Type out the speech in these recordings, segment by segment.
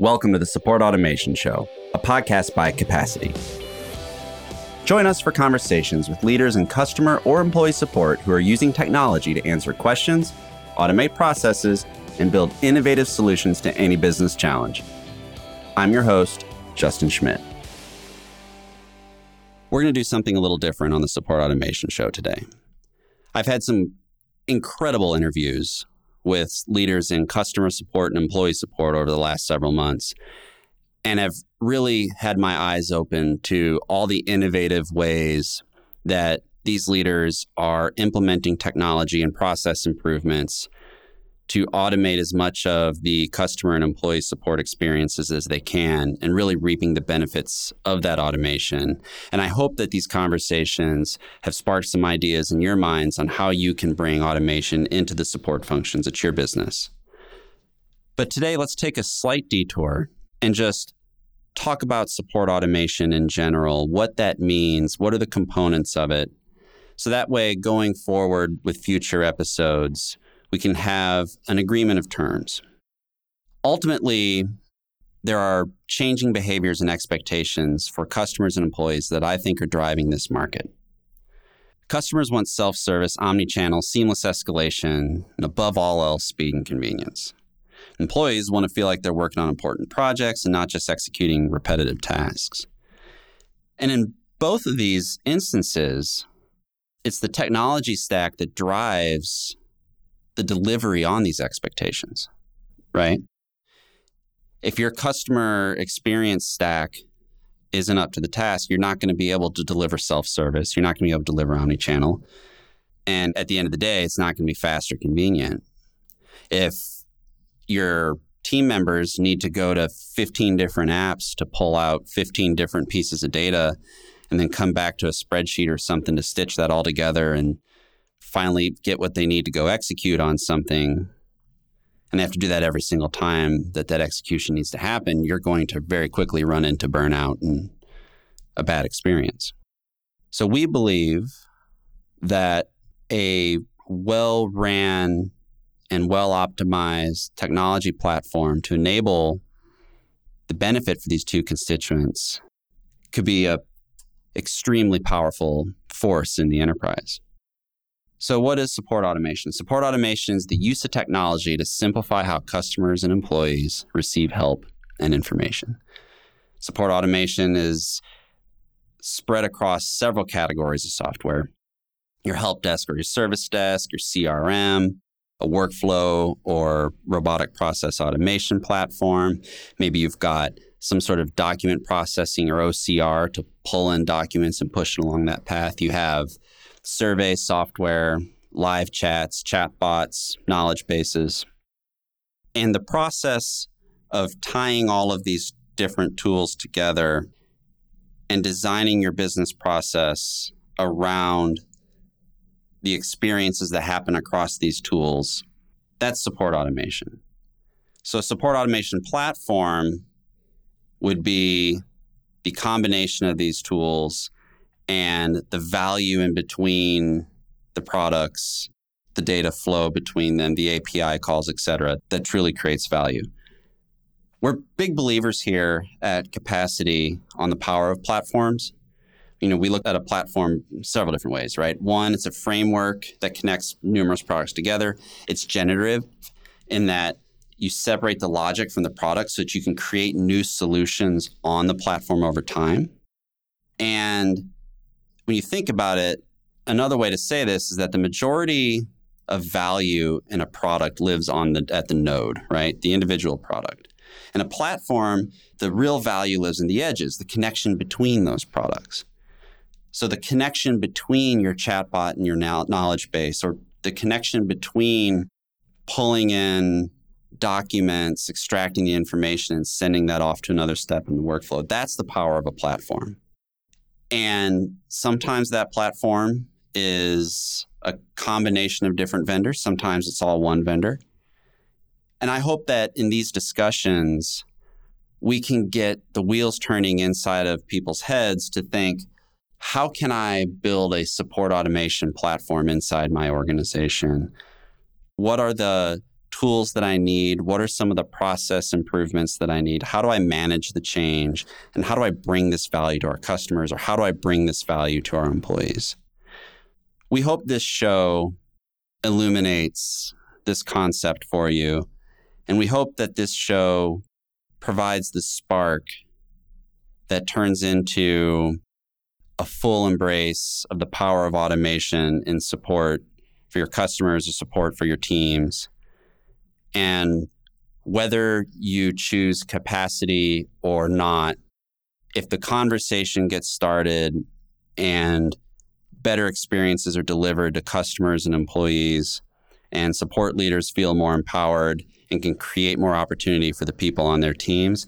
Welcome to the Support Automation Show, a podcast by Capacity. Join us for conversations with leaders in customer or employee support who are using technology to answer questions, automate processes, and build innovative solutions to any business challenge. I'm your host, Justin Schmidt. We're going to do something a little different on the Support Automation Show today. I've had some incredible interviews with leaders in customer support and employee support over the last several months and have really had my eyes open to all the innovative ways that these leaders are implementing technology and process improvements to automate as much of the customer and employee support experiences as they can and really reaping the benefits of that automation. And I hope that these conversations have sparked some ideas in your minds on how you can bring automation into the support functions at your business. But today, let's take a slight detour and just talk about support automation in general, what that means, what are the components of it. So that way, going forward with future episodes, we can have an agreement of terms. Ultimately, there are changing behaviors and expectations for customers and employees that I think are driving this market. Customers want self service, omni channel, seamless escalation, and above all else, speed and convenience. Employees want to feel like they're working on important projects and not just executing repetitive tasks. And in both of these instances, it's the technology stack that drives the delivery on these expectations, right? If your customer experience stack isn't up to the task, you're not going to be able to deliver self service. You're not going to be able to deliver omni channel. And at the end of the day, it's not going to be fast or convenient. If your team members need to go to 15 different apps to pull out 15 different pieces of data and then come back to a spreadsheet or something to stitch that all together and finally get what they need to go execute on something and they have to do that every single time that that execution needs to happen, you're going to very quickly run into burnout and a bad experience. So we believe that a well ran and well optimized technology platform to enable the benefit for these two constituents could be a extremely powerful force in the enterprise. So, what is support automation? Support automation is the use of technology to simplify how customers and employees receive help and information. Support automation is spread across several categories of software your help desk or your service desk, your CRM, a workflow or robotic process automation platform. Maybe you've got some sort of document processing or OCR to pull in documents and push it along that path. You have survey software, live chats, chatbots, knowledge bases. And the process of tying all of these different tools together and designing your business process around the experiences that happen across these tools, that's support automation. So, a support automation platform would be the combination of these tools and the value in between the products, the data flow between them, the API calls, et cetera, that truly creates value. We're big believers here at Capacity on the power of platforms. You know, we look at a platform several different ways, right? One, it's a framework that connects numerous products together. It's generative in that you separate the logic from the product so that you can create new solutions on the platform over time. And when you think about it, another way to say this is that the majority of value in a product lives on the at the node, right? The individual product. In a platform, the real value lives in the edges, the connection between those products. So the connection between your chatbot and your knowledge base, or the connection between pulling in documents, extracting the information, and sending that off to another step in the workflow, that's the power of a platform. And sometimes that platform is a combination of different vendors. Sometimes it's all one vendor. And I hope that in these discussions, we can get the wheels turning inside of people's heads to think, how can I build a support automation platform inside my organization? What are the tools that I need? What are some of the process improvements that I need? How do I manage the change? And how do I bring this value to our customers or how do I bring this value to our employees? We hope this show illuminates this concept for you. And we hope that this show provides the spark that turns into a full embrace of the power of automation in support for your customers or support for your teams. And whether you choose capacity or not, if the conversation gets started and better experiences are delivered to customers and employees, and support leaders feel more empowered and can create more opportunity for the people on their teams,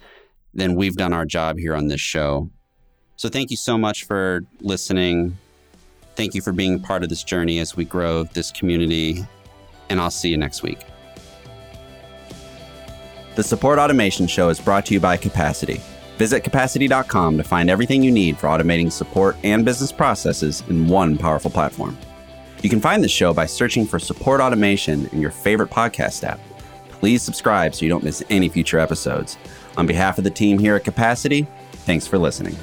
then we've done our job here on this show. So thank you so much for listening. Thank you for being part of this journey as we grow this community. And I'll see you next week. The Support Automation Show is brought to you by Capacity. Visit capacity.com to find everything you need for automating support and business processes in one powerful platform. You can find the show by searching for Support Automation in your favorite podcast app. Please subscribe so you don't miss any future episodes. On behalf of the team here at Capacity, thanks for listening.